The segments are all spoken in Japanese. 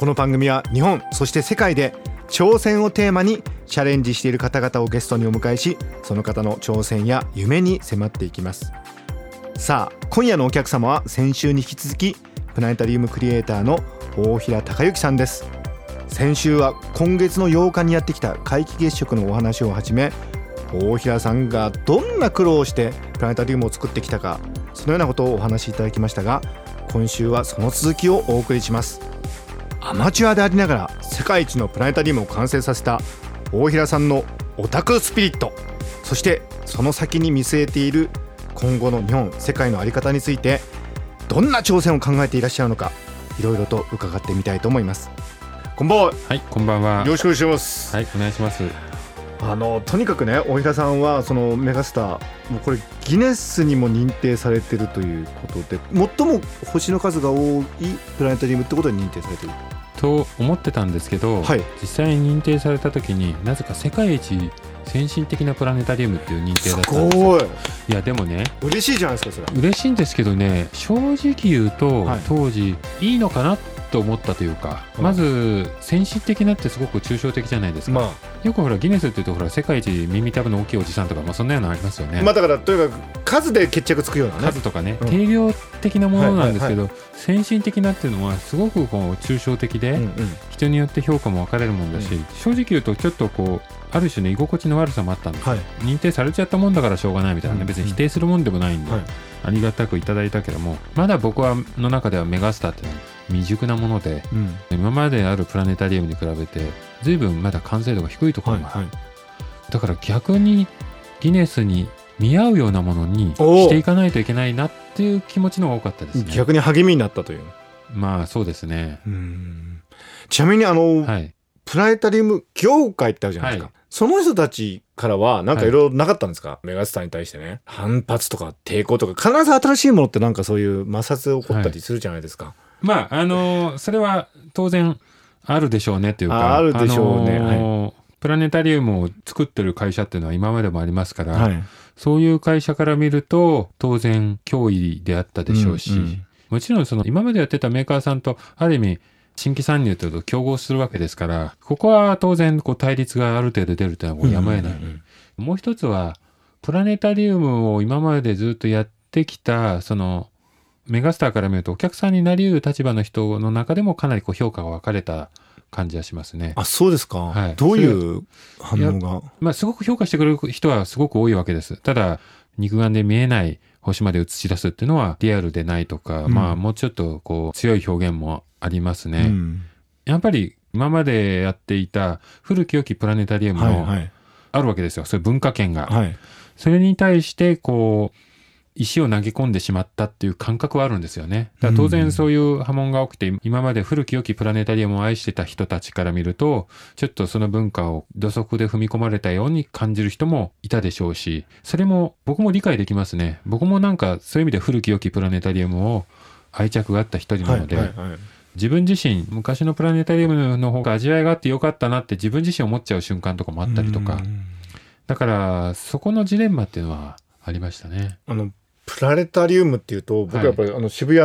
この番組は日本そして世界で挑戦をテーマにチャレンジしている方々をゲストにお迎えしその方の挑戦や夢に迫っていきます。さあ今夜のお客様は先週に引き続きプラネタリウムクリエイターの大平隆之さんです。先週は今月の8日にやってきた皆既月食のお話をはじめ大平さんがどんな苦労をしてプラネタリウムを作ってきたかそのようなことをお話しいただきましたが今週はその続きをお送りします。アマチュアでありながら世界一のプラネタリウムを完成させた大平さんのオタクスピリット。そしてその先に見据えている今後の日本世界の在り方についてどんな挑戦を考えていらっしゃるのかいろいろと伺ってみたいと思います。こんばんは。はい、こんばんは。よろしくお願いします、はい、お願いします。あのとにかくね大平さんはそのメガスターもうこれギネスにも認定されてるということで最も星の数が多いプラネタリウムってことで認定されてると思ってたんですけど、はい。実際に認定された時になぜか世界一先進的なプラネタリウムっていう認定すだったんですい。いやでもね嬉しいじゃないですかそれ。嬉しいんですけどね正直言うと、はい。当時いいのかなと思ったというか、うん。まず先進的なってすごく抽象的じゃないですか、まよくほらギネスっていうとほら世界一耳たぶの大きいおじさんとか、まあ、そんなようなのありますよね、あまあだからとにかく数で決着つくようなね。数とかね、うん。定量的なものなんですけど、は先進的なっていうのはすごくこう抽象的で、うんうん。人によって評価も分かれるもんだし、うん。正直言うとちょっとこうある種の居心地の悪さもあったんですよ、はい。認定されちゃったもんだからしょうがないみたいなね、うん別に否定するもんでもないんで、はい。ありがたくいただいたけどもまだ僕はの中ではメガスターって未熟なものでうん。今まであるプラネタリウムに比べて随分まだ完成度が低いところがある、はいはい。だから逆にギネスに見合うようなものにしていかないといけないなっていう気持ちの方が多かったですね。逆に励みになったという。まあそうですね。うん。ちなみにあの、はい。プラネタリウム業界ってあるじゃないですか、はい。その人たちからはなんかい。ろいろなかったんですか、メガスターに対してね。反発とか抵抗とか必ず新しいものってなんかそういう摩擦起こったりするじゃないですか、まああのそれは当然あるでしょうねというかああるでしょうね。あのプラネタリウムを作ってる会社っていうのは今までもありますから、はい。そういう会社から見ると当然脅威であったでしょうし、うんうん。もちろんその今までやってたメーカーさんとある意味新規参入というと競合するわけですからここは当然こう対立がある程度出るというのはもうやむを得ない、うんうんうん。もう一つはプラネタリウムを今までずっとやってきたそのメガスターから見るとお客さんになり得る立場の人の中でもかなりこう評価が分かれた感じがしますね。あそうですか、はいどういう反応が？まあ、すごく評価してくれる人はすごく多いわけです。ただ、肉眼で見えない星まで映し出すっていうのはリアルでないとか、うんまあ、もうちょっとこう強い表現もありますね。うんやっぱり今までやっていた古き良きプラネタリウムもはいはいあるわけですよ。そういう文化圏が。はいそれに対して、こう、石を投げ込んでしまったっていう感覚はあるんですよね。だから当うん然そういう波紋が起きて、今まで古き良きプラネタリウムを愛してた人たちから見ると、ちょっとその文化を土足で踏み込まれたように感じる人もいたでしょうし、それも僕も理解できますね。僕もなんかそういう意味で古き良きプラネタリウムを愛着があった一人なので、はいはいはい自分自身、昔のプラネタリウムの方が味わいがあってよかったなって自分自身思っちゃう瞬間とかもあったりとか、うんだからそこのジレンマっていうのはありましたね。あのプラネタリウムっていうと僕はい。やっぱり、あの渋谷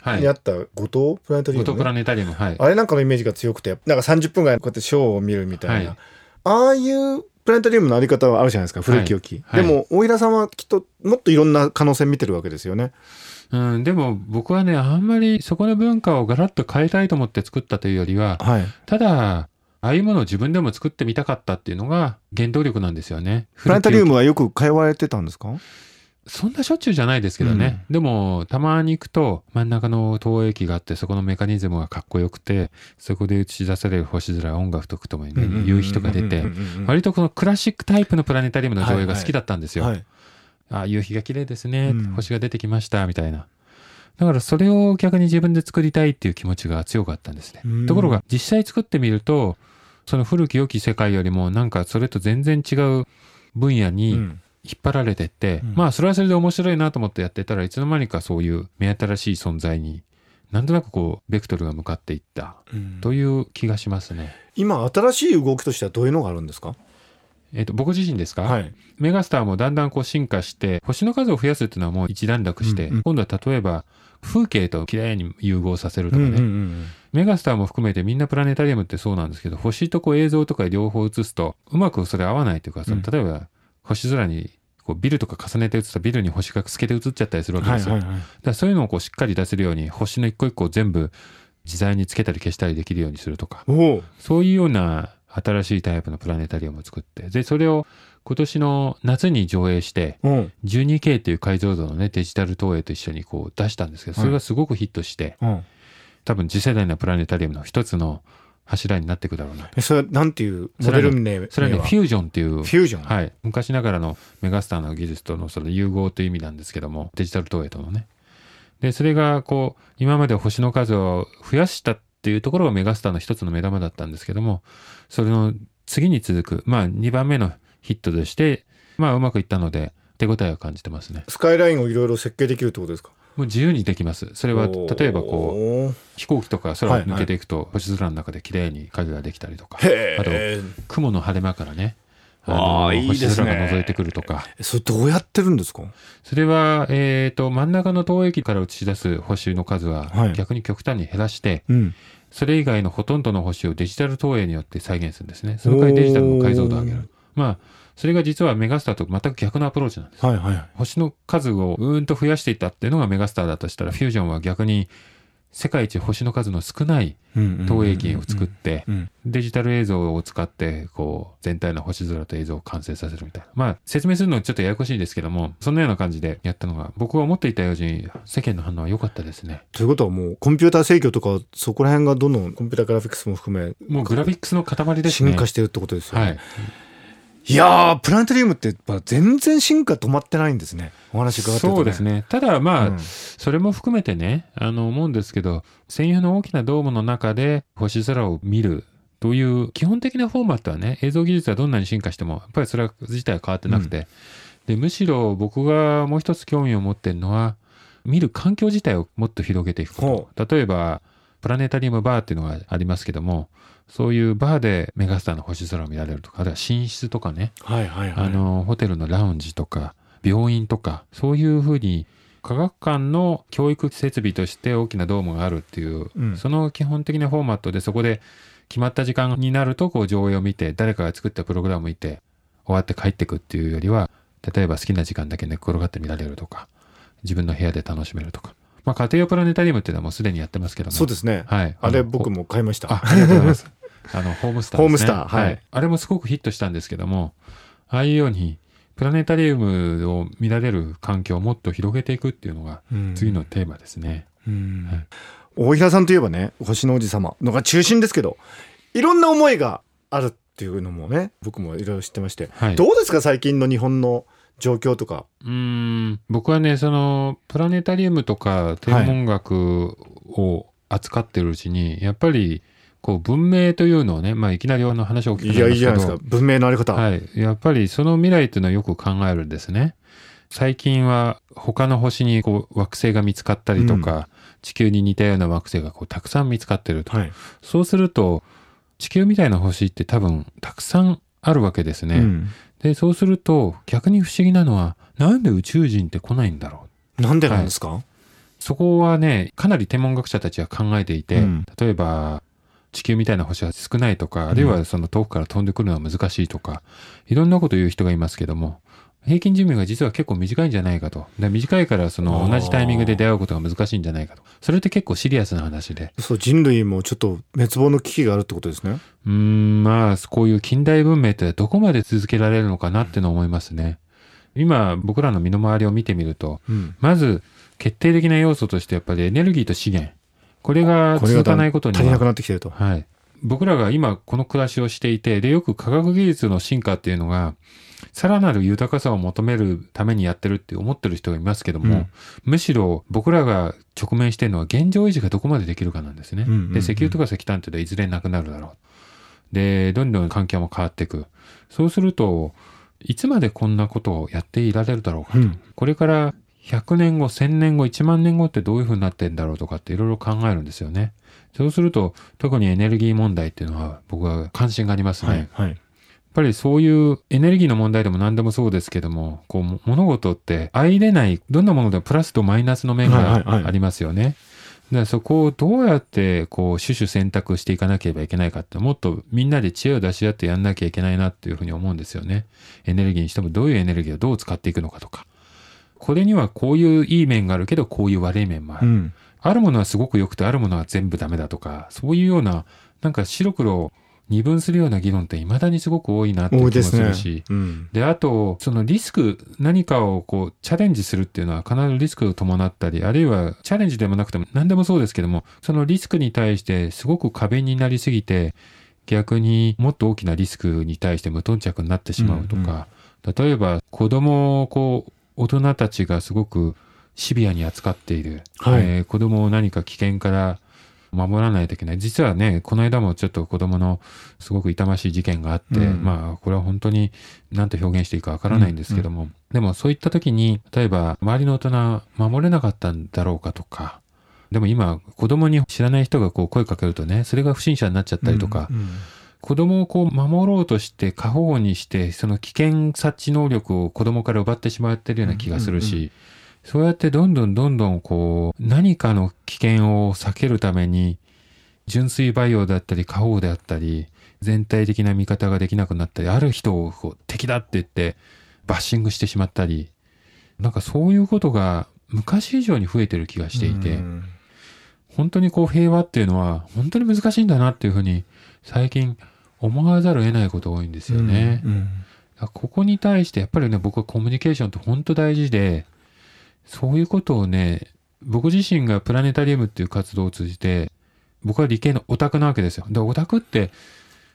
はい。にあった後藤プラネタリウム、ねプラネタリウム、はい。あれなんかのイメージが強くてなんか30分ぐらいこうやってショーを見るみたいな、はい。ああいうプラネタリウムのあり方はあるじゃないですか古き良き、はい。でも大平さんはきっともっといろんな可能性見てるわけですよね。うん、でも僕はね、あんまりそこの文化をガラッと変えたいと思って作ったというよりは、はい。ただ、ああいうものを自分でも作ってみたかったっていうのが原動力なんですよね。プラネタリウムははよく通われてたんですか？そんなしょっちゅうじゃないですけどね。でも、たまに行くと真ん中の投影機があって、そこのメカニズムがかっこよくて、そこで映し出される星空、音楽とともにね、夕日とか出て、割とこのクラシックタイプのプラネタリウムの上映が好きだったんですよ。はい。あ夕日が綺麗ですね、うん。星が出てきましたみたいな。だからそれを逆に自分で作りたいっていう気持ちが強かったんですね。うん。ところが実際作ってみると、その古き良き世界よりもなんかそれと全然違う分野にうん引っ張られてって、うん。まあそれはそれで面白いなと思ってやってたらいつの間にかそういう目新しい存在になんとなくこうベクトルが向かっていったうん。という気がしますね。今新しい動きとしてはどういうのがあるんですか？えっ、と僕自身ですか、はい。メガスターもだんだんこう進化して星の数を増やすっていうのはもう一段落して、うんうん。今度は例えば風景ときれいに融合させるとかね、うんうんうん。メガスターも含めてみんなプラネタリウムってそうなんですけど星とこう映像とか両方映すとうまくそれ合わないというかそのうん。例えば星空にこうビルとか重ねて映ったビルに星が透けて映っちゃったりするわけですよ。はいはいはい。だからそういうのをこうしっかり出せるように星の一個一個を全部自在につけたり消したりできるようにするとか。そういうような新しいタイプのプラネタリウムを作って。でそれを今年の夏に上映してうん。12K っていう解像度のねデジタル投影と一緒にこう出したんですけどそれがすごくヒットして、うん。多分次世代のプラネタリウムの一つの柱になっていくだろうなえそれはなんていうモデル名？それはね名フュージョンっていうフュージョン？はい、昔ながらのメガスターの技術とのその融合という意味なんですけどもデジタル投影とのね。でそれがこう今まで星の数を増やしたっていうところがメガスターの一つの目玉だったんですけどもそれの次に続くまあ2番目のヒットとしてまあうまくいったので手応えを感じてますね。スカイラインをいろいろ設計できるってことですか？もう自由にできます。それは例えばこうう飛行機とか空を抜けていくと星空の中で綺麗に影ができたりとかあと雲の晴れ間からねあーいいですね。星空が覗いてくるとか。それどうやってるんですか？それは、えー、と真ん中の投影機から映し出す星の数ははい。逆に極端に減らして、うん。それ以外のほとんどの星をデジタル投影によって再現するんですね。その代わりデジタルの解像度を上げる。まあそれが実はメガスターと全く逆のアプローチなんです。はいはい星の数をうーんと増やしていったっていうのがメガスターだとしたらフュージョンは逆に世界一星の数の少ない投影機を作ってうんデジタル映像を使ってこう全体の星空と映像を完成させるみたいな。まあ説明するのはちょっとややこしいですけどもそんなような感じでやったのが僕が思っていたように世間の反応は良かったですね。ということはもうコンピューター制御とかそこら辺がどんどんコンピューターグラフィックスも含めもうグラフィックスの塊ですね。進化してるってことですよね、はいいやープラネタリウムってやっぱ全然進化止まってないんですね。お話伺ってると、ね、そうですね。ただまあ、うん。それも含めてねあの思うんですけど専用の大きなドームの中で星空を見るという基本的なフォーマットはね映像技術はどんなに進化してもやっぱりそれは自体は変わってなくて、でむしろ僕がもう一つ興味を持ってるのは見る環境自体をもっと広げていくこと。例えばプラネタリウムバーっていうのがありますけどもそういうバーでメガスターの星空を見られるとかあるいは寝室とかね。はいはいはい。あのホテルのラウンジとか病院とかそういうふうに科学館の教育設備として大きなドームがあるっていう、うん。その基本的なフォーマットでそこで決まった時間になるとこう上映を見て誰かが作ったプログラムを見て終わって帰ってくっていうよりは例えば好きな時間だけ寝っ転がって見られるとか自分の部屋で楽しめるとか。まあ家庭用プラネタリウムっていうのはもうすでにやってますけども。そうですね、はい。あれの僕も買いました。あ、ありがとうございます。あの、ホームスターね。ホームスターはいあれもすごくヒットしたんですけども、ああいうように、プラネタリウムを見られる環境をもっと広げていくっていうのが、うん次のテーマですね。うんはい大平さんといえばね星の王子様のが中心ですけどいろんな思いがあるっていうのもね僕もいろいろ知ってまして、はい。どうですか最近の日本の状況とか？うーん、僕はね、その、プラネタリウムとか天文学を扱ってるうちに、やっぱり、こう、文明というのをね、まあ、いきなりあの話を聞くいやいいじゃないですか文明のあり方、はい。やっぱりその未来っていうのはよく考えるんですね。最近は他の星にこう惑星が見つかったりとか、地球に似たような惑星がこうたくさん見つかってると。はいそうすると、地球みたいな星って多分たくさんあるわけですね。うんで、そうすると逆に不思議なのは、なんで宇宙人って来ないんだろう？なんでなんですか、そこはね、かなり天文学者たちは考えていて、うん例えば、地球みたいな星は少ないとか、あるいはその遠くから飛んでくるのは難しいとか、いろんなこと言う人がいますけども、平均寿命が実は結構短いんじゃないかと。で短いからその同じタイミングで出会うことが難しいんじゃないかと。それって結構シリアスな話で。そう人類もちょっと滅亡の危機があるってことですねうーん、まあ、こういう近代文明ってどこまで続けられるのかなってのを思いますね。今、僕らの身の回りを見てみると、うんまず決定的な要素としてやっぱりエネルギーと資源。これが続かないことには足りなくなってきてるとはい。僕らが今この暮らしをしていて、で、よく科学技術の進化っていうのが、さらなる豊かさを求めるためにやってるって思ってる人がいますけども、うんむしろ僕らが直面してるのは現状維持がどこまでできるかなんですね。うんうんうんで、石油とか石炭っていうのはいずれなくなるだろう。で、どんどん環境も変わっていく。そうすると、いつまでこんなことをやっていられるだろうかと。うんこれから100年後、1000年後、1万年後ってどういう風になってんだろうとかっていろいろ考えるんですよね。そうすると、特にエネルギー問題っていうのは僕は関心がありますね。はい。はい。やっぱりそういうエネルギーの問題でも何でもそうですけども、こうも物事って相入れない、どんなものでもプラスとマイナスの面はいはいはいがありますよね。だからそこをどうやってこう、種々選択していかなければいけないかって、もっとみんなで知恵を出し合ってやんなきゃいけないなっていうふうに思うんですよね。エネルギーにしてもどういうエネルギーをどう使っていくのかとか。これにはこういういい面があるけど、こういう悪い面もある。うん。あるものはすごく良くて、あるものは全部ダメだとか、そういうような、なんか白黒を二分するような議論って未だにすごく多いなって気もするし。。うん。で、あと、そのリスク、何かをこう、チャレンジするっていうのは必ずリスクを伴ったり、あるいはチャレンジでもなくても何でもそうですけども、そのリスクに対してすごく過敏になりすぎて、逆にもっと大きなリスクに対して無頓着になってしまうとか、例えば子供をこう、大人たちがすごくシビアに扱っている、はい。えー子供を何か危険から守らないといけない。実はね、この間もちょっと子供のすごく痛ましい事件があって、うん。まあ、これは本当に何と表現していいかわからないんですけども、でもそういった時に、例えば周りの大人守れなかったんだろうかとか、でも今、子供に知らない人がこう声かけるとね、それが不審者になっちゃったりとか、うん子供をこう守ろうとして過保護にして、その危険察知能力を子供から奪ってしまってるような気がするし、うんうんそうやってどんどんどんどんこう、何かの危険を避けるために、純粋培養だったり過保護であったり、全体的な見方ができなくなったり、ある人をこう敵だって言ってバッシングしてしまったり、なんかそういうことが昔以上に増えてる気がしていて、うん。本当にこう平和っていうのは本当に難しいんだなっていうふうに最近思わざるを得ないこと多いんですよね。うんここに対してやっぱりね僕はコミュニケーションって本当大事でそういうことをね僕自身がプラネタリウムっていう活動を通じて僕は理系のオタクなわけですよ。でオタクって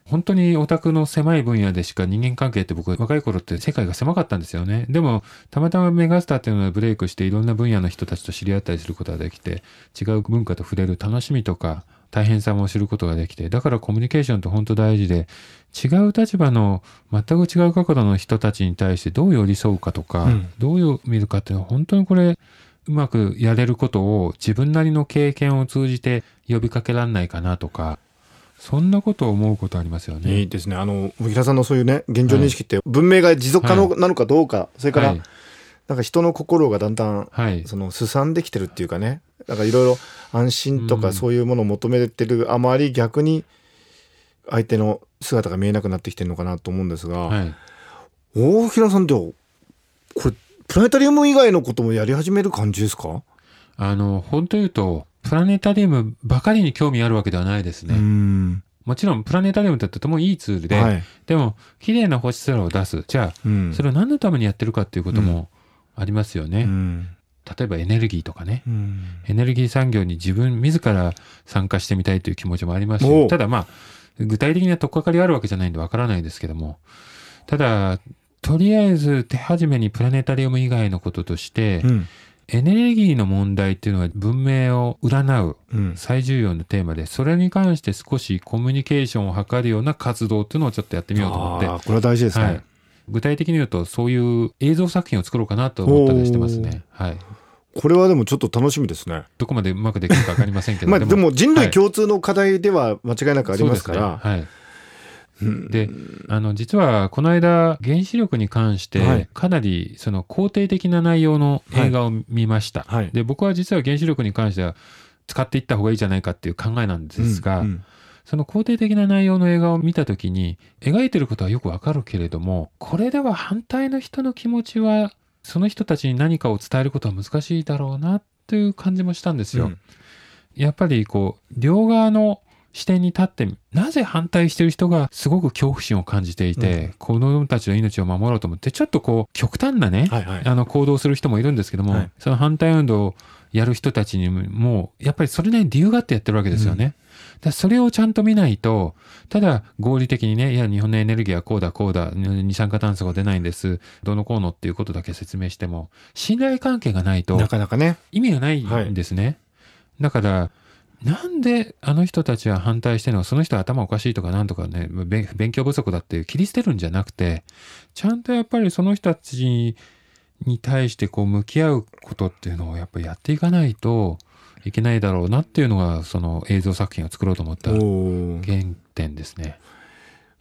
本当にオタクの狭い分野でしか人間関係って僕若い頃って世界が狭かったんですよね。でもたまたまメガスターっていうのがブレイクしていろんな分野の人たちと知り合ったりすることができて違う文化と触れる楽しみとか大変さも知ることができてだからコミュニケーションって本当大事で違う立場の全く違う角度の人たちに対してどう寄り添うかとか、うん。どういう見るかっていうのは本当にこれうまくやれることを自分なりの経験を通じて呼びかけられないかなとかそんなことを思うことありますよね。いいですね。あの、木田さんのそういうね、現状認識って、文明が持続可能なのかどうか、それから、はい。なんか人の心がだんだん、はい。その、すさんできてるっていうかね、なんかいろいろ安心とかうんそういうものを求めてるあまり逆に、相手の姿が見えなくなってきてるのかなと思うんですが、はい大平さんって、これ、プラネタリウム以外のこともやり始める感じですか？あの本当言うとプラネタリウムばかりに興味あるわけではないですね。ん。もちろんプラネタリウムってとてもいいツールで、はい。でも綺麗な星空を出すじゃあうんそれを何のためにやってるかっていうこともありますよね。うん。例えばエネルギーとかね。うん。エネルギー産業に自分自ら参加してみたいという気持ちもありますし、ただまあ、具体的な取っかかりあるわけじゃないんでわからないですけども、ただ、とりあえず手始めにプラネタリウム以外のこととして、うん。エネルギーの問題っていうのは文明を占ううん。最重要のテーマで、それに関して少しコミュニケーションを図るような活動っていうのをちょっとやってみようと思って、これは大事ですね。はい。具体的に言うと、そういう映像作品を作ろうかなと思ったりしてますね。はい。これはでもちょっと楽しみですね。どこまでうまくできるかわかりませんけどまあでも人類はい共通の課題では間違いなくありますから。はい。うんで、あの、実は、この間、原子力に関しはいて、かなり、その、肯定的な内容の映画を見ました。はいで、僕は実は原子力に関しては、使っていった方がいいじゃないかっていう考えなんですが、うんうんその肯定的な内容の映画を見たときに、描いてることはよくわかるけれども、これでは反対の人の気持ちは、その人たちに何かを伝えることは難しいだろうなっていう感じもしたんですよ。うんやっぱりこう、両側の視点に立って、なぜ反対してる人がすごく恐怖心を感じていて、子供たちの命を守ろうと思って、ちょっとこう、極端なね、はいはい。あの行動をする人もいるんですけども、はいその反対運動をやる人たちにも、やっぱりそれなりに理由があってやってるわけですよね。だそれをちゃんと見ないと、ただ合理的にね、いや、日本のエネルギーはこうだ、こうだ、二酸化炭素が出ないんです、どのこうのっていうことだけ説明しても、信頼関係がないと、なかなかね、意味がないんですね。はい、だから、なんであの人たちは反対してるのか、その人は頭おかしいとかなんとかね、勉強不足だって切り捨てるんじゃなくて、ちゃんとやっぱりその人たちに対してこう向き合うことっていうのをやっぱりやっていかないといけないだろうなっていうのが、その映像作品を作ろうと思った原点ですね。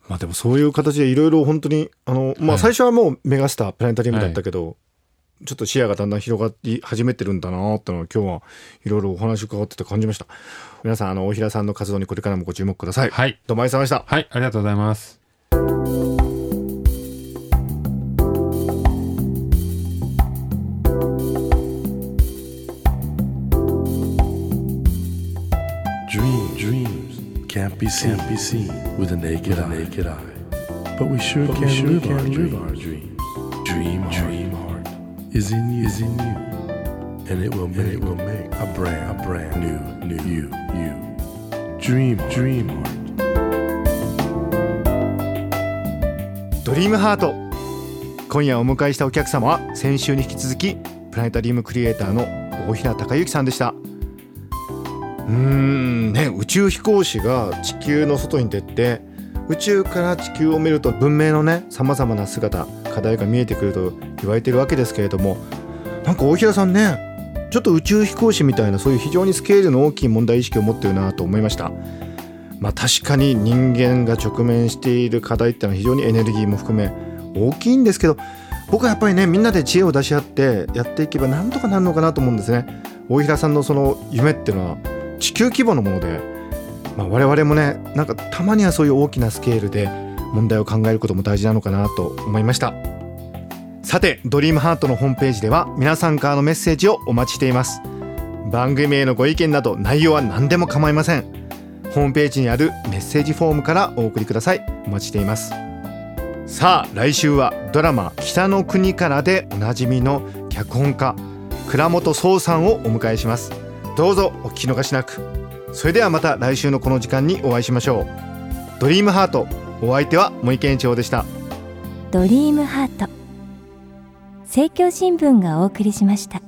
まあでもそういう形でいろいろ本当に、あの、まあ最初はもうメガスター、プラネタリウムだったけど、はいちょっと視野がだんだん広がり始めてるんだなってのを今日はいろいろお話伺ってて感じました。皆さん、あの、大平さんの活動にこれからもご注目ください。はい。どうもありがとうございました。はい、ありがとうございます。Be seen, can't be seen with a naked, with a naked eye. eye. But we sure but can, we sure live, can our live our dreams. Dream, dream heart is in you, is in you, and it will make, it will make a brand, a brand new, new you, you. Dream, dream heart. ドリームハート今夜お迎えしたお客様は先週に引き続きプラネタリウムクリエイターの大平隆之さんでしたうん。ね宇宙飛行士が地球の外に出て宇宙から地球を見ると文明のねさまざまな姿課題が見えてくると言われてるわけですけれどもなんか大平さんねちょっと宇宙飛行士みたいなそういう非常にスケールの大きい問題意識を持ってるなと思いました。まあ確かに人間が直面している課題ってのは非常にエネルギーも含め大きいんですけど僕はやっぱりねみんなで知恵を出し合ってやっていけばなんとかなるのかなと思うんですね。大平さんのその夢っていうのは地球規模のもので、まあ、我々もねなんかたまにはそういう大きなスケールで問題を考えることも大事なのかなと思いました。さてドリームハートのホームページでは皆さんからのメッセージをお待ちしています。番組へのご意見など内容は何でも構いません。ホームページにあるメッセージフォームからお送りください。お待ちしています。さあ来週はドラマ「北の国から」でおなじみの脚本家倉本壮さんをお迎えします。どうぞお聞き逃しなく。それではまた来週のこの時間にお会いしましょう。ドリームハートお相手は森健一郎でした。ドリームハート政教新聞がお送りしました。